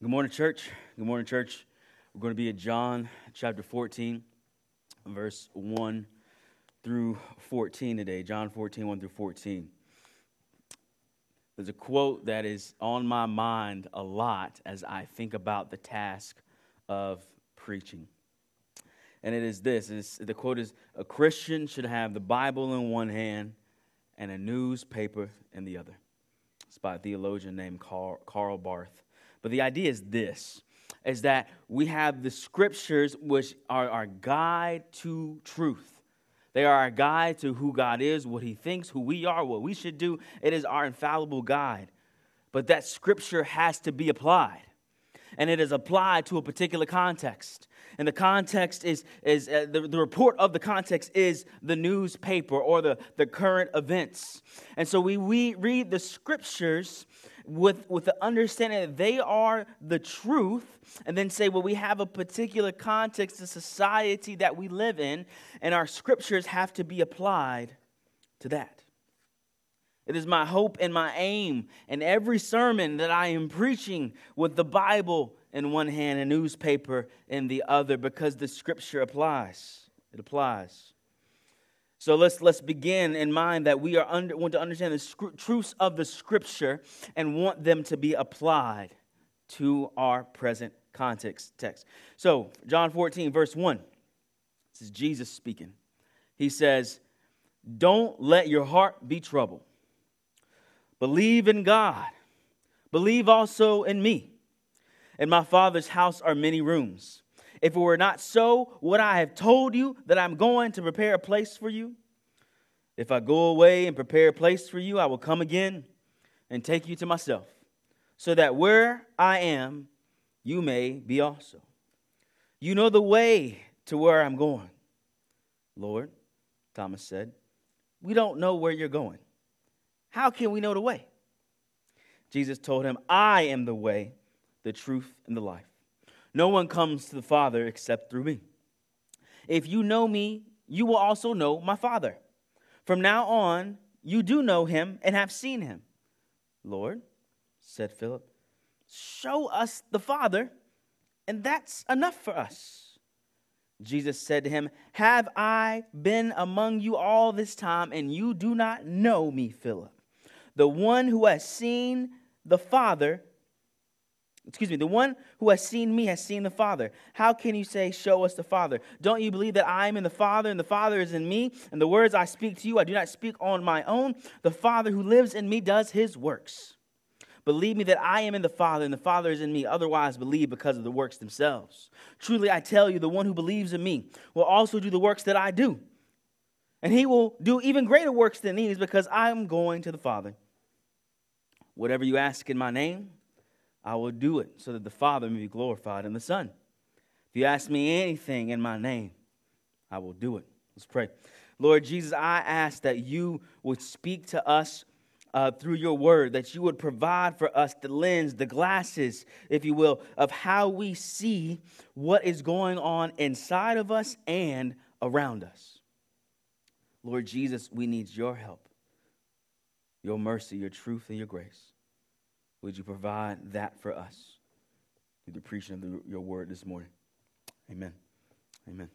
Good morning, church. Good morning, church. We're going to be at John chapter 14, verse 1 through 14 today. John 14, 1 through 14. There's a quote that is on my mind a lot as I think about the task of preaching. And it is this it's, the quote is A Christian should have the Bible in one hand and a newspaper in the other. It's by a theologian named Carl, Karl Barth. But the idea is this is that we have the scriptures which are our guide to truth. They are our guide to who God is, what he thinks, who we are, what we should do. It is our infallible guide. But that scripture has to be applied. And it is applied to a particular context. And the context is, is uh, the, the report of the context is the newspaper or the, the current events. And so we, we read the scriptures with, with the understanding that they are the truth, and then say, well, we have a particular context, a society that we live in, and our scriptures have to be applied to that. It is my hope and my aim in every sermon that I am preaching with the Bible in one hand and newspaper in the other because the scripture applies. It applies. So let's, let's begin in mind that we are under, want to understand the truths of the scripture and want them to be applied to our present context text. So, John 14, verse 1, this is Jesus speaking. He says, Don't let your heart be troubled. Believe in God. Believe also in me. In my Father's house are many rooms. If it were not so, would I have told you that I'm going to prepare a place for you? If I go away and prepare a place for you, I will come again and take you to myself, so that where I am, you may be also. You know the way to where I'm going. Lord, Thomas said, we don't know where you're going. How can we know the way? Jesus told him, I am the way, the truth, and the life. No one comes to the Father except through me. If you know me, you will also know my Father. From now on, you do know him and have seen him. Lord, said Philip, show us the Father, and that's enough for us. Jesus said to him, Have I been among you all this time, and you do not know me, Philip? The one who has seen the Father excuse me, the one who has seen me has seen the Father. How can you say, Show us the Father? Don't you believe that I am in the Father and the Father is in me? And the words I speak to you, I do not speak on my own. The Father who lives in me does his works. Believe me that I am in the Father and the Father is in me. Otherwise, believe because of the works themselves. Truly, I tell you, the one who believes in me will also do the works that I do. And he will do even greater works than these because I am going to the Father. Whatever you ask in my name, I will do it so that the Father may be glorified in the Son. If you ask me anything in my name, I will do it. Let's pray. Lord Jesus, I ask that you would speak to us uh, through your word, that you would provide for us the lens, the glasses, if you will, of how we see what is going on inside of us and around us. Lord Jesus, we need your help, your mercy, your truth, and your grace. Would you provide that for us through the preaching of the, your word this morning? Amen. Amen.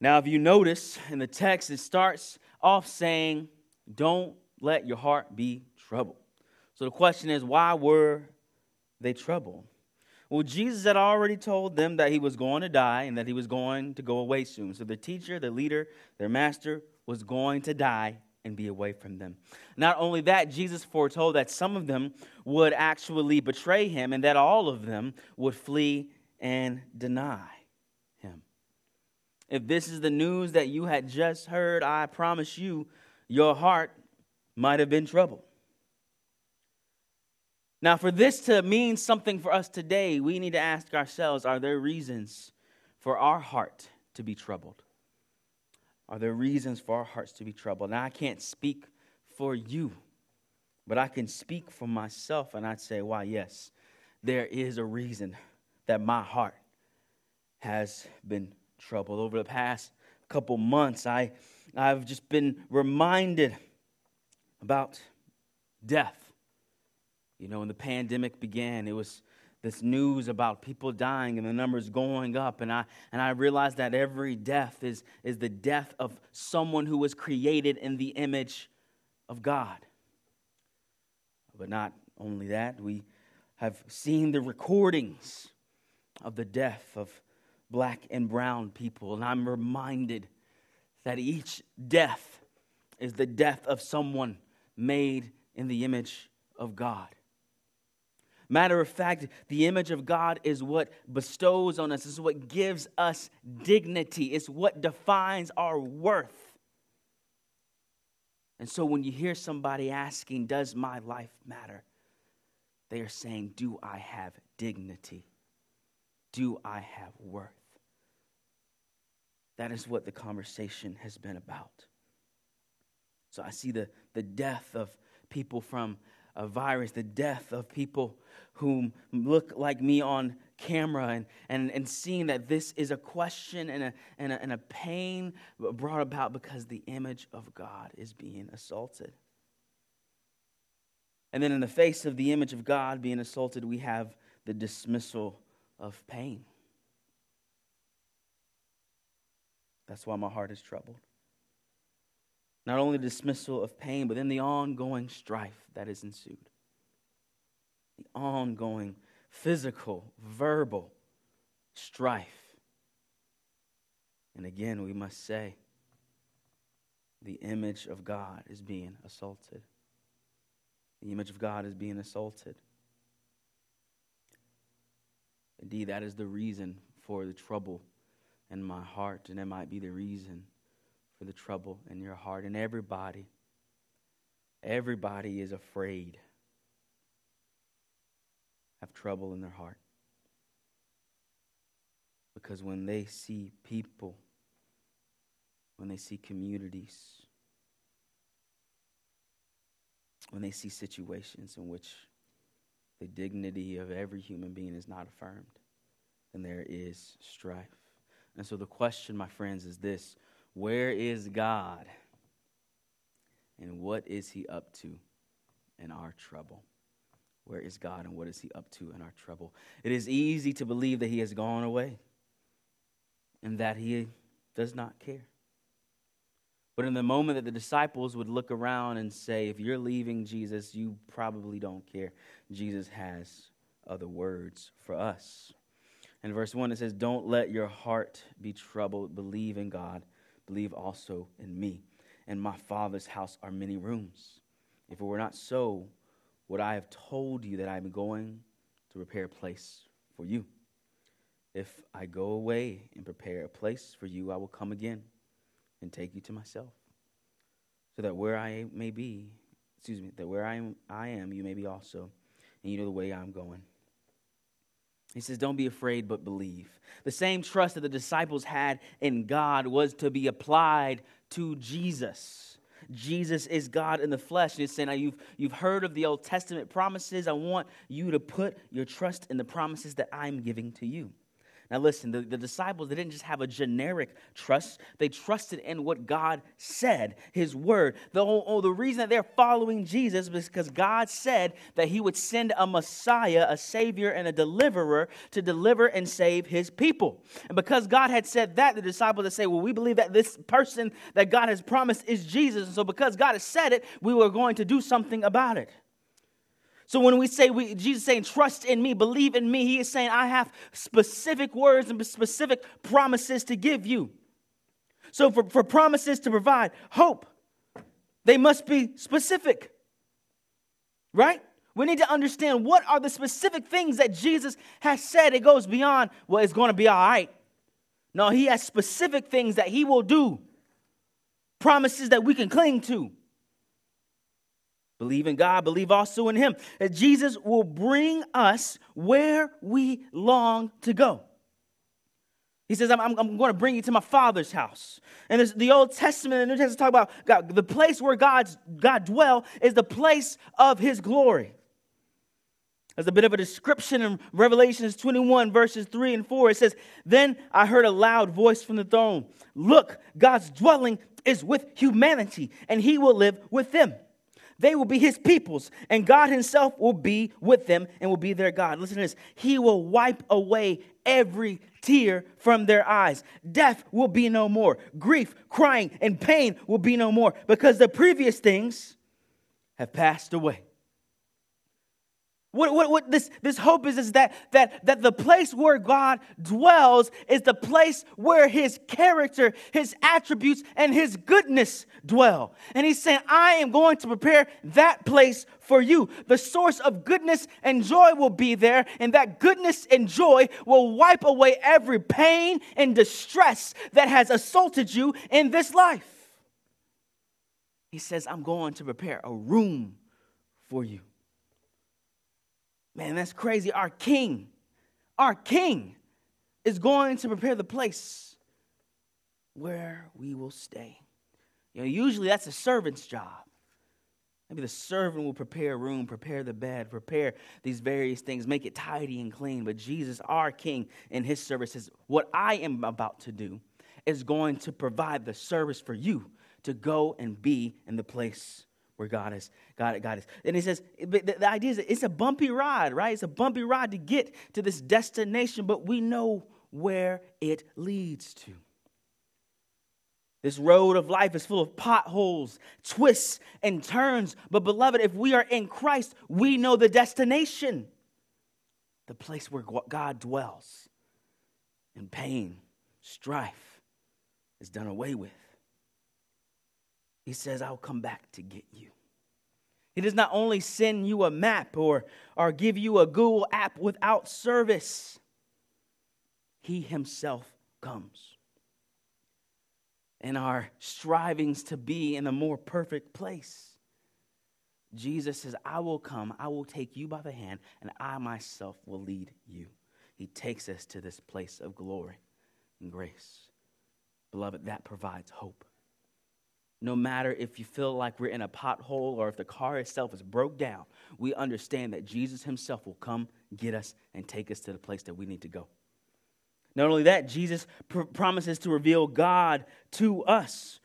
Now, if you notice in the text, it starts off saying, Don't let your heart be troubled. So the question is, why were they troubled? Well, Jesus had already told them that he was going to die and that he was going to go away soon. So the teacher, the leader, their master was going to die and be away from them. Not only that, Jesus foretold that some of them would actually betray him and that all of them would flee and deny him. If this is the news that you had just heard, I promise you, your heart might have been troubled. Now, for this to mean something for us today, we need to ask ourselves are there reasons for our heart to be troubled? Are there reasons for our hearts to be troubled? Now, I can't speak for you, but I can speak for myself, and I'd say, why, yes, there is a reason that my heart has been troubled. Over the past couple months, I, I've just been reminded about death. You know, when the pandemic began, it was this news about people dying and the numbers going up. And I, and I realized that every death is, is the death of someone who was created in the image of God. But not only that, we have seen the recordings of the death of black and brown people. And I'm reminded that each death is the death of someone made in the image of God. Matter of fact, the image of God is what bestows on us, is what gives us dignity, it's what defines our worth. And so when you hear somebody asking, Does my life matter? They are saying, Do I have dignity? Do I have worth? That is what the conversation has been about. So I see the, the death of people from a virus, the death of people whom look like me on camera, and, and, and seeing that this is a question and a, and, a, and a pain brought about because the image of God is being assaulted. And then, in the face of the image of God being assaulted, we have the dismissal of pain. That's why my heart is troubled. Not only the dismissal of pain, but then the ongoing strife that is ensued. The ongoing physical, verbal strife. And again, we must say, the image of God is being assaulted. The image of God is being assaulted. Indeed, that is the reason for the trouble in my heart, and it might be the reason for the trouble in your heart. And everybody, everybody is afraid, have trouble in their heart. Because when they see people, when they see communities, when they see situations in which the dignity of every human being is not affirmed, then there is strife. And so the question, my friends, is this Where is God? And what is he up to in our trouble? Where is God and what is he up to in our trouble? It is easy to believe that he has gone away and that he does not care. But in the moment that the disciples would look around and say, If you're leaving Jesus, you probably don't care, Jesus has other words for us. In verse 1, it says, Don't let your heart be troubled. Believe in God. Believe also in me. In my Father's house are many rooms. If it were not so, would I have told you that I'm going to prepare a place for you? If I go away and prepare a place for you, I will come again and take you to myself, so that where I may be, excuse me, that where I am, I am, you may be also, and you know the way I'm going. He says, Don't be afraid, but believe. The same trust that the disciples had in God was to be applied to Jesus. Jesus is God in the flesh. And he's saying, now you've, you've heard of the Old Testament promises. I want you to put your trust in the promises that I'm giving to you. Now, listen, the, the disciples, they didn't just have a generic trust, they trusted in what God said, His word. The, oh, the reason that they're following Jesus is because God said that He would send a Messiah, a Savior, and a deliverer to deliver and save His people. And because God had said that, the disciples would say, Well, we believe that this person that God has promised is Jesus. And so, because God has said it, we were going to do something about it. So when we say we, Jesus saying, trust in me, believe in me, he is saying, I have specific words and specific promises to give you. So for, for promises to provide hope, they must be specific. Right? We need to understand what are the specific things that Jesus has said. It goes beyond, well, it's going to be all right. No, he has specific things that he will do, promises that we can cling to. Believe in God, believe also in Him. That Jesus will bring us where we long to go. He says, I'm, I'm, I'm going to bring you to my Father's house. And the Old Testament and the New Testament talk about God, the place where God's, God dwell is the place of His glory. As a bit of a description in Revelations 21, verses 3 and 4, it says, Then I heard a loud voice from the throne Look, God's dwelling is with humanity, and He will live with them. They will be his peoples, and God himself will be with them and will be their God. Listen to this. He will wipe away every tear from their eyes. Death will be no more. Grief, crying, and pain will be no more because the previous things have passed away. What, what, what this, this hope is, is that, that, that the place where God dwells is the place where his character, his attributes, and his goodness dwell. And he's saying, I am going to prepare that place for you. The source of goodness and joy will be there, and that goodness and joy will wipe away every pain and distress that has assaulted you in this life. He says, I'm going to prepare a room for you. Man, that's crazy. Our king, our king is going to prepare the place where we will stay. You know, usually that's a servant's job. Maybe the servant will prepare a room, prepare the bed, prepare these various things, make it tidy and clean. But Jesus, our King, in his service says, What I am about to do is going to provide the service for you to go and be in the place where God is. God, God is. And he says, the, the idea is it's a bumpy ride, right? It's a bumpy ride to get to this destination, but we know where it leads to. This road of life is full of potholes, twists, and turns. But, beloved, if we are in Christ, we know the destination the place where God dwells. And pain, strife is done away with. He says, I'll come back to get you. He does not only send you a map or, or give you a Google app without service, He Himself comes. In our strivings to be in a more perfect place, Jesus says, I will come, I will take you by the hand, and I myself will lead you. He takes us to this place of glory and grace. Beloved, that provides hope no matter if you feel like we're in a pothole or if the car itself is broke down, we understand that Jesus himself will come get us and take us to the place that we need to go. Not only that, Jesus pr- promises to reveal God to us.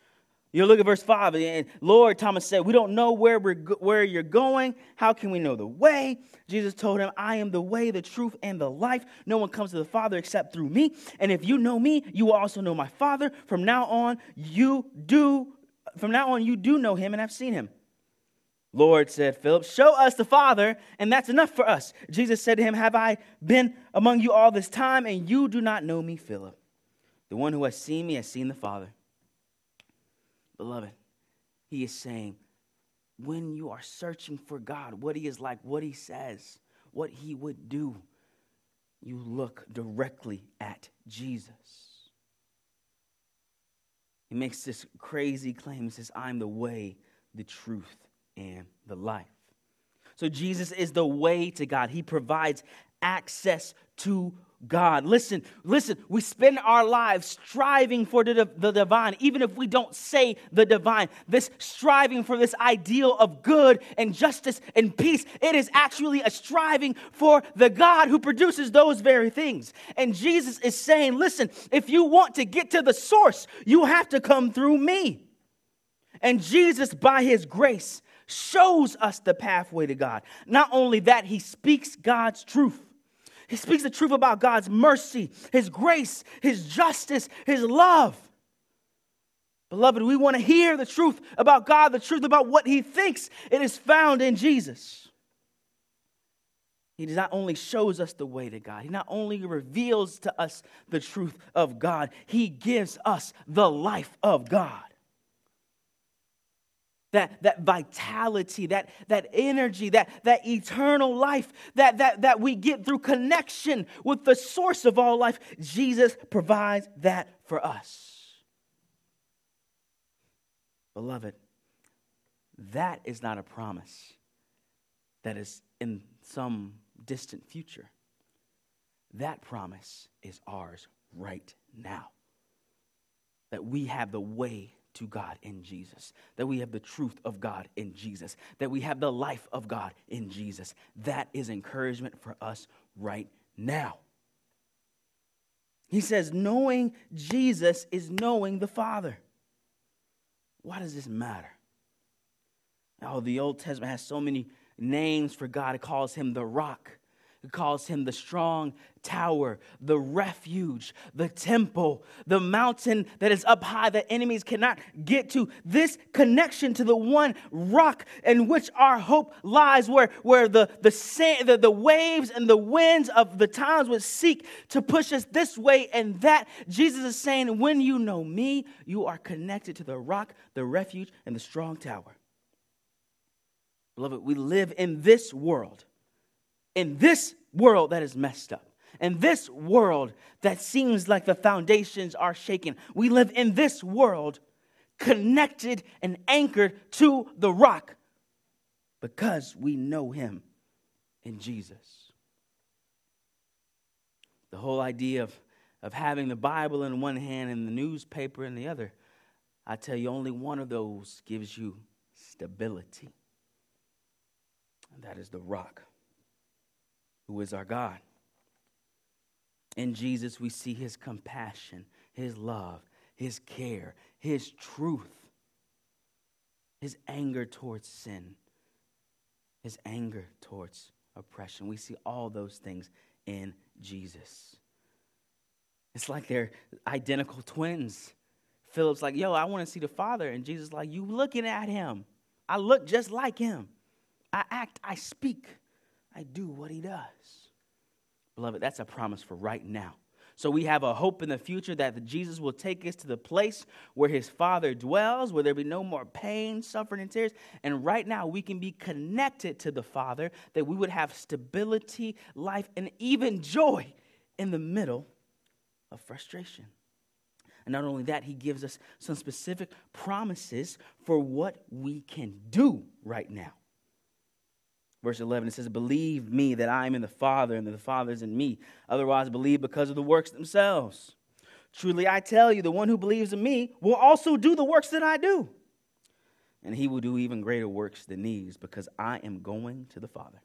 You look at verse 5, and Lord, Thomas said, We don't know where, we're go- where you're going. How can we know the way? Jesus told him, I am the way, the truth, and the life. No one comes to the Father except through me. And if you know me, you will also know my Father. From now on, you do from now on, you do know him and have seen him. Lord, said Philip, show us the Father, and that's enough for us. Jesus said to him, Have I been among you all this time, and you do not know me, Philip? The one who has seen me has seen the Father. Beloved, he is saying, when you are searching for God, what he is like, what he says, what he would do, you look directly at Jesus. He makes this crazy claim. He says, I'm the way, the truth, and the life. So Jesus is the way to God. He provides access to God. Listen, listen, we spend our lives striving for the, the divine, even if we don't say the divine. This striving for this ideal of good and justice and peace, it is actually a striving for the God who produces those very things. And Jesus is saying, listen, if you want to get to the source, you have to come through me. And Jesus, by his grace, shows us the pathway to God. Not only that, he speaks God's truth. He speaks the truth about God's mercy, His grace, His justice, His love. Beloved, we want to hear the truth about God, the truth about what He thinks. It is found in Jesus. He not only shows us the way to God, He not only reveals to us the truth of God, He gives us the life of God that, that vitality, that, that energy, that, that eternal life that, that, that we get through connection with the source of all life. Jesus provides that for us. Beloved, that is not a promise that is in some distant future. That promise is ours right now. That we have the way to God in Jesus, that we have the truth of God in Jesus, that we have the life of God in Jesus. That is encouragement for us right now. He says, knowing Jesus is knowing the Father. Why does this matter? Oh, the Old Testament has so many names for God. It calls him the rock. Calls him the strong tower, the refuge, the temple, the mountain that is up high that enemies cannot get to. This connection to the one rock in which our hope lies, where, where the, the, sand, the, the waves and the winds of the times would seek to push us this way and that. Jesus is saying, when you know me, you are connected to the rock, the refuge, and the strong tower. Beloved, we live in this world, in this world that is messed up, in this world that seems like the foundations are shaken. We live in this world connected and anchored to the rock because we know Him in Jesus. The whole idea of, of having the Bible in one hand and the newspaper in the other, I tell you, only one of those gives you stability and that is the rock, who is our God. In Jesus, we see his compassion, his love, his care, his truth, his anger towards sin, his anger towards oppression. We see all those things in Jesus. It's like they're identical twins. Philip's like, yo, I want to see the Father. And Jesus like, you looking at him. I look just like him. I act, I speak, I do what he does. Beloved, that's a promise for right now. So we have a hope in the future that Jesus will take us to the place where his Father dwells, where there be no more pain, suffering, and tears. And right now we can be connected to the Father, that we would have stability, life, and even joy in the middle of frustration. And not only that, he gives us some specific promises for what we can do right now. Verse 11, it says, Believe me that I am in the Father and that the Father is in me. Otherwise, believe because of the works themselves. Truly, I tell you, the one who believes in me will also do the works that I do. And he will do even greater works than these because I am going to the Father.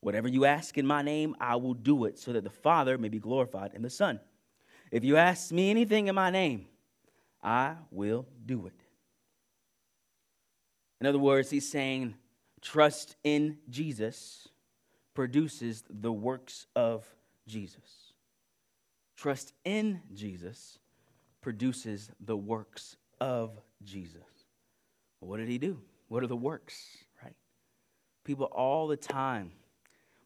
Whatever you ask in my name, I will do it so that the Father may be glorified in the Son. If you ask me anything in my name, I will do it. In other words, he's saying, Trust in Jesus produces the works of Jesus. Trust in Jesus produces the works of Jesus. What did he do? What are the works, right? People all the time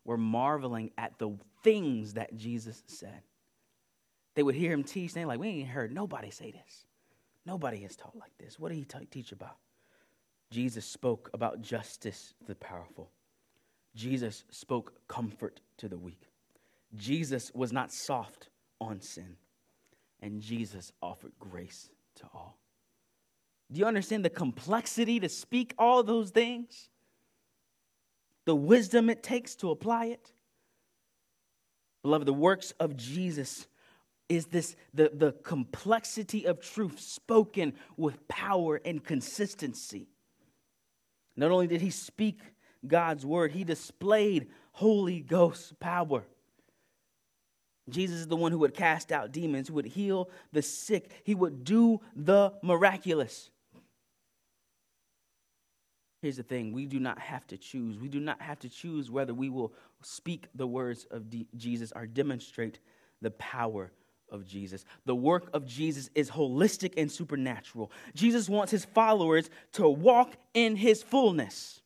were marveling at the things that Jesus said. They would hear him teach, and they're like, We ain't heard nobody say this. Nobody has taught like this. What did he t- teach about? Jesus spoke about justice to the powerful. Jesus spoke comfort to the weak. Jesus was not soft on sin. And Jesus offered grace to all. Do you understand the complexity to speak all those things? The wisdom it takes to apply it? Beloved, the works of Jesus is this the, the complexity of truth spoken with power and consistency. Not only did he speak God's word, he displayed Holy Ghost power. Jesus is the one who would cast out demons, who would heal the sick, he would do the miraculous. Here's the thing we do not have to choose. We do not have to choose whether we will speak the words of Jesus or demonstrate the power of Jesus. The work of Jesus is holistic and supernatural. Jesus wants his followers to walk in his fullness.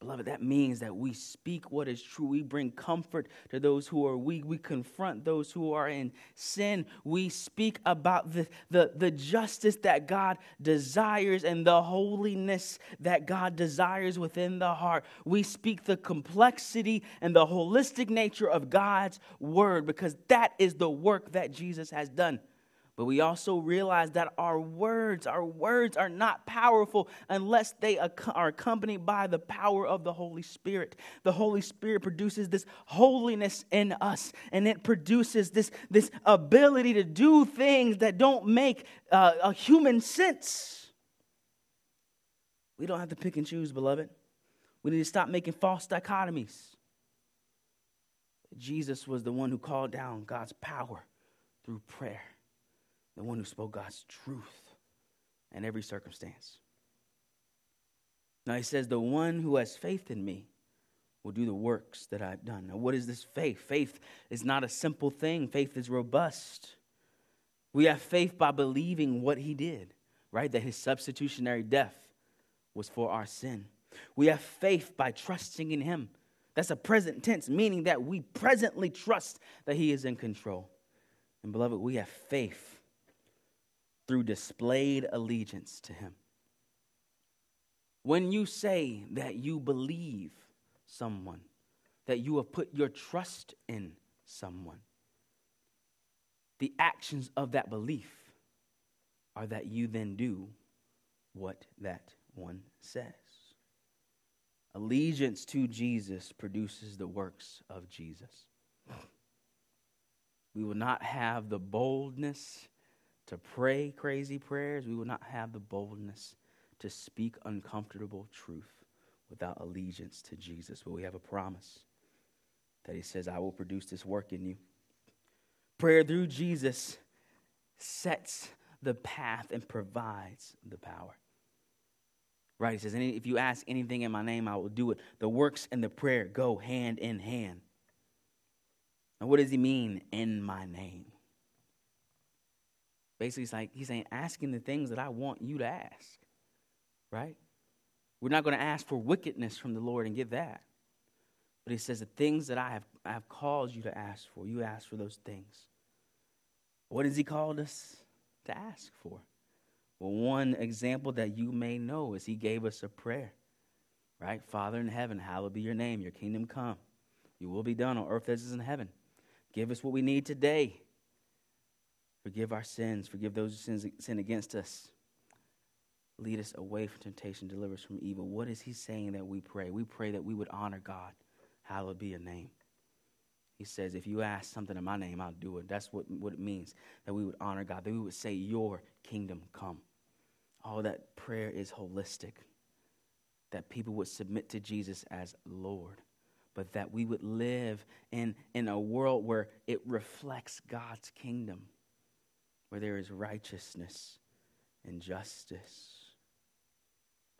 Beloved, that means that we speak what is true. We bring comfort to those who are weak. We confront those who are in sin. We speak about the, the, the justice that God desires and the holiness that God desires within the heart. We speak the complexity and the holistic nature of God's word because that is the work that Jesus has done. But we also realize that our words, our words are not powerful unless they are accompanied by the power of the Holy Spirit. The Holy Spirit produces this holiness in us, and it produces this, this ability to do things that don't make uh, a human sense. We don't have to pick and choose, beloved. We need to stop making false dichotomies. Jesus was the one who called down God's power through prayer the one who spoke God's truth in every circumstance. Now he says, The one who has faith in me will do the works that I've done. Now, what is this faith? Faith is not a simple thing, faith is robust. We have faith by believing what he did, right? That his substitutionary death was for our sin. We have faith by trusting in him. That's a present tense, meaning that we presently trust that he is in control. And beloved, we have faith through displayed allegiance to him. When you say that you believe someone, that you have put your trust in someone, the actions of that belief are that you then do what that one says. Allegiance to Jesus produces the works of Jesus. We will not have the boldness to pray crazy prayers. We will not have the boldness to speak uncomfortable truth without allegiance to Jesus. But we have a promise that He says, I will produce this work in you. Prayer through Jesus sets the path and provides the power. Right? He says, if you ask anything in my name, I will do it. The works and the prayer go hand in hand. And what does he mean, in my name? Basically, it's like he's saying, asking the things that I want you to ask right? We're not going to ask for wickedness from the Lord and get that. But he says, The things that I have, I have called you to ask for, you ask for those things. What has he called us to ask for? Well, one example that you may know is he gave us a prayer, right? Father in heaven, hallowed be your name, your kingdom come. You will be done on earth as is in heaven. Give us what we need today. Forgive our sins, forgive those who sin, against us lead us away from temptation, deliver us from evil. What is he saying that we pray? We pray that we would honor God. Hallowed be your name. He says, if you ask something in my name, I'll do it. That's what, what it means, that we would honor God, that we would say, Your kingdom come. All that prayer is holistic, that people would submit to Jesus as Lord, but that we would live in, in a world where it reflects God's kingdom, where there is righteousness and justice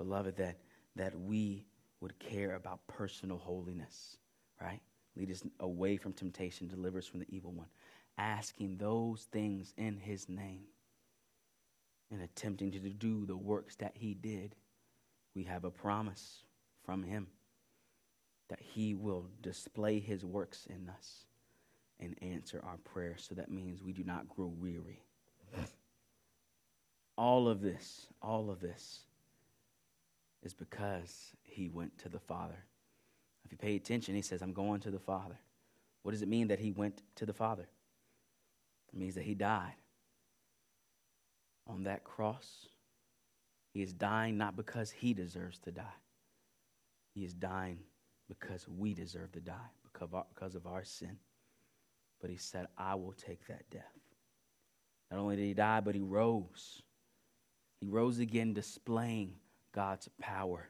beloved, that, that we would care about personal holiness, right? Lead us away from temptation, deliver us from the evil one. Asking those things in his name and attempting to do the works that he did, we have a promise from him that he will display his works in us and answer our prayers. So that means we do not grow weary. All of this, all of this is because he went to the Father. If you pay attention, he says, I'm going to the Father. What does it mean that he went to the Father? It means that he died on that cross. He is dying not because he deserves to die, he is dying because we deserve to die because of our sin. But he said, I will take that death. Not only did he die, but he rose. He rose again, displaying God's power.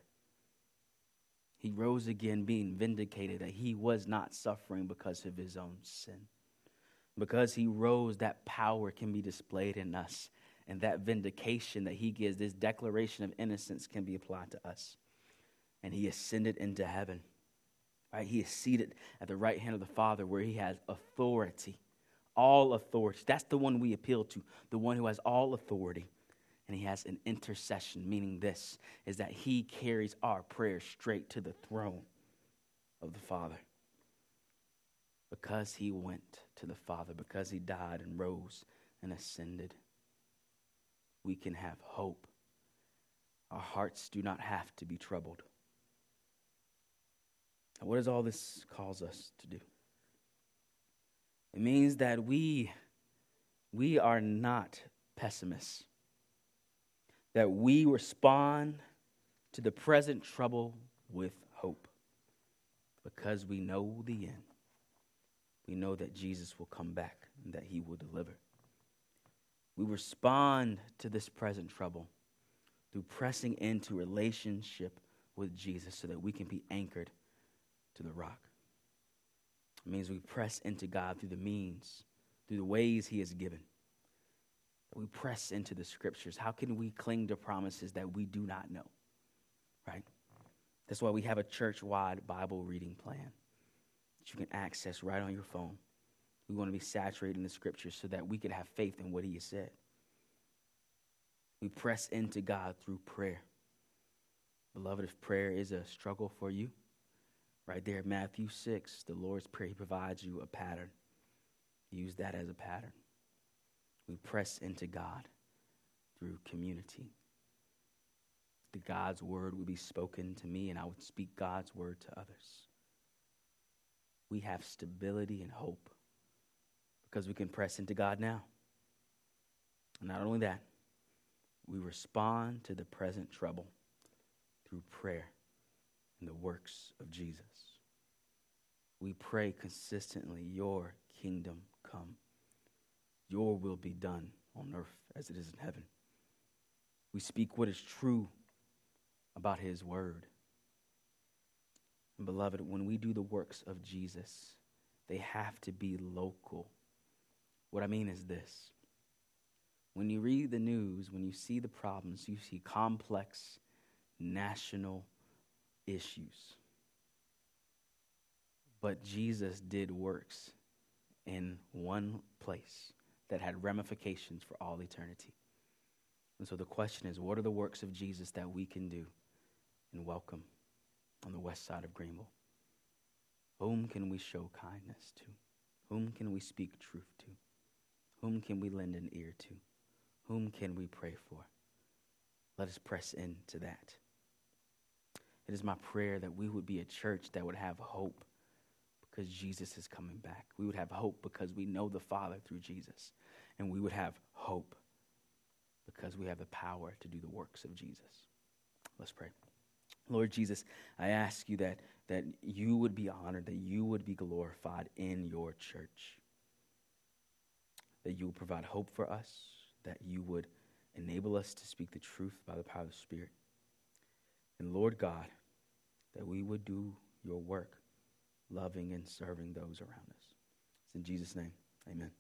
He rose again, being vindicated that he was not suffering because of his own sin. Because he rose, that power can be displayed in us. And that vindication that he gives, this declaration of innocence, can be applied to us. And he ascended into heaven. Right? He is seated at the right hand of the Father where he has authority. All authority. That's the one we appeal to, the one who has all authority and he has an intercession, meaning this is that he carries our prayers straight to the throne of the Father. Because he went to the Father, because he died and rose and ascended, we can have hope. Our hearts do not have to be troubled. And what does all this cause us to do? It means that we, we are not pessimists that we respond to the present trouble with hope because we know the end. We know that Jesus will come back and that he will deliver. We respond to this present trouble through pressing into relationship with Jesus so that we can be anchored to the rock. It means we press into God through the means, through the ways he has given we press into the scriptures? How can we cling to promises that we do not know? Right? That's why we have a church wide Bible reading plan that you can access right on your phone. We want to be saturated in the scriptures so that we could have faith in what He has said. We press into God through prayer. Beloved, if prayer is a struggle for you, right there, Matthew 6, the Lord's Prayer, He provides you a pattern. Use that as a pattern. We press into God through community. The God's word would be spoken to me, and I would speak God's word to others. We have stability and hope because we can press into God now. And not only that, we respond to the present trouble through prayer and the works of Jesus. We pray consistently, Your kingdom come, Your will be done on earth as it is in heaven. We speak what is true about His word. And beloved, when we do the works of Jesus, they have to be local. What I mean is this when you read the news, when you see the problems, you see complex national issues. But Jesus did works in one place that had ramifications for all eternity. And so the question is what are the works of Jesus that we can do and welcome on the west side of Greenville? Whom can we show kindness to? Whom can we speak truth to? Whom can we lend an ear to? Whom can we pray for? Let us press into that. It is my prayer that we would be a church that would have hope because Jesus is coming back. We would have hope because we know the Father through Jesus. And we would have hope because we have the power to do the works of Jesus. Let's pray. Lord Jesus, I ask you that, that you would be honored, that you would be glorified in your church, that you would provide hope for us, that you would enable us to speak the truth by the power of the Spirit. And Lord God, that we would do your work, loving and serving those around us. It's in Jesus' name, amen.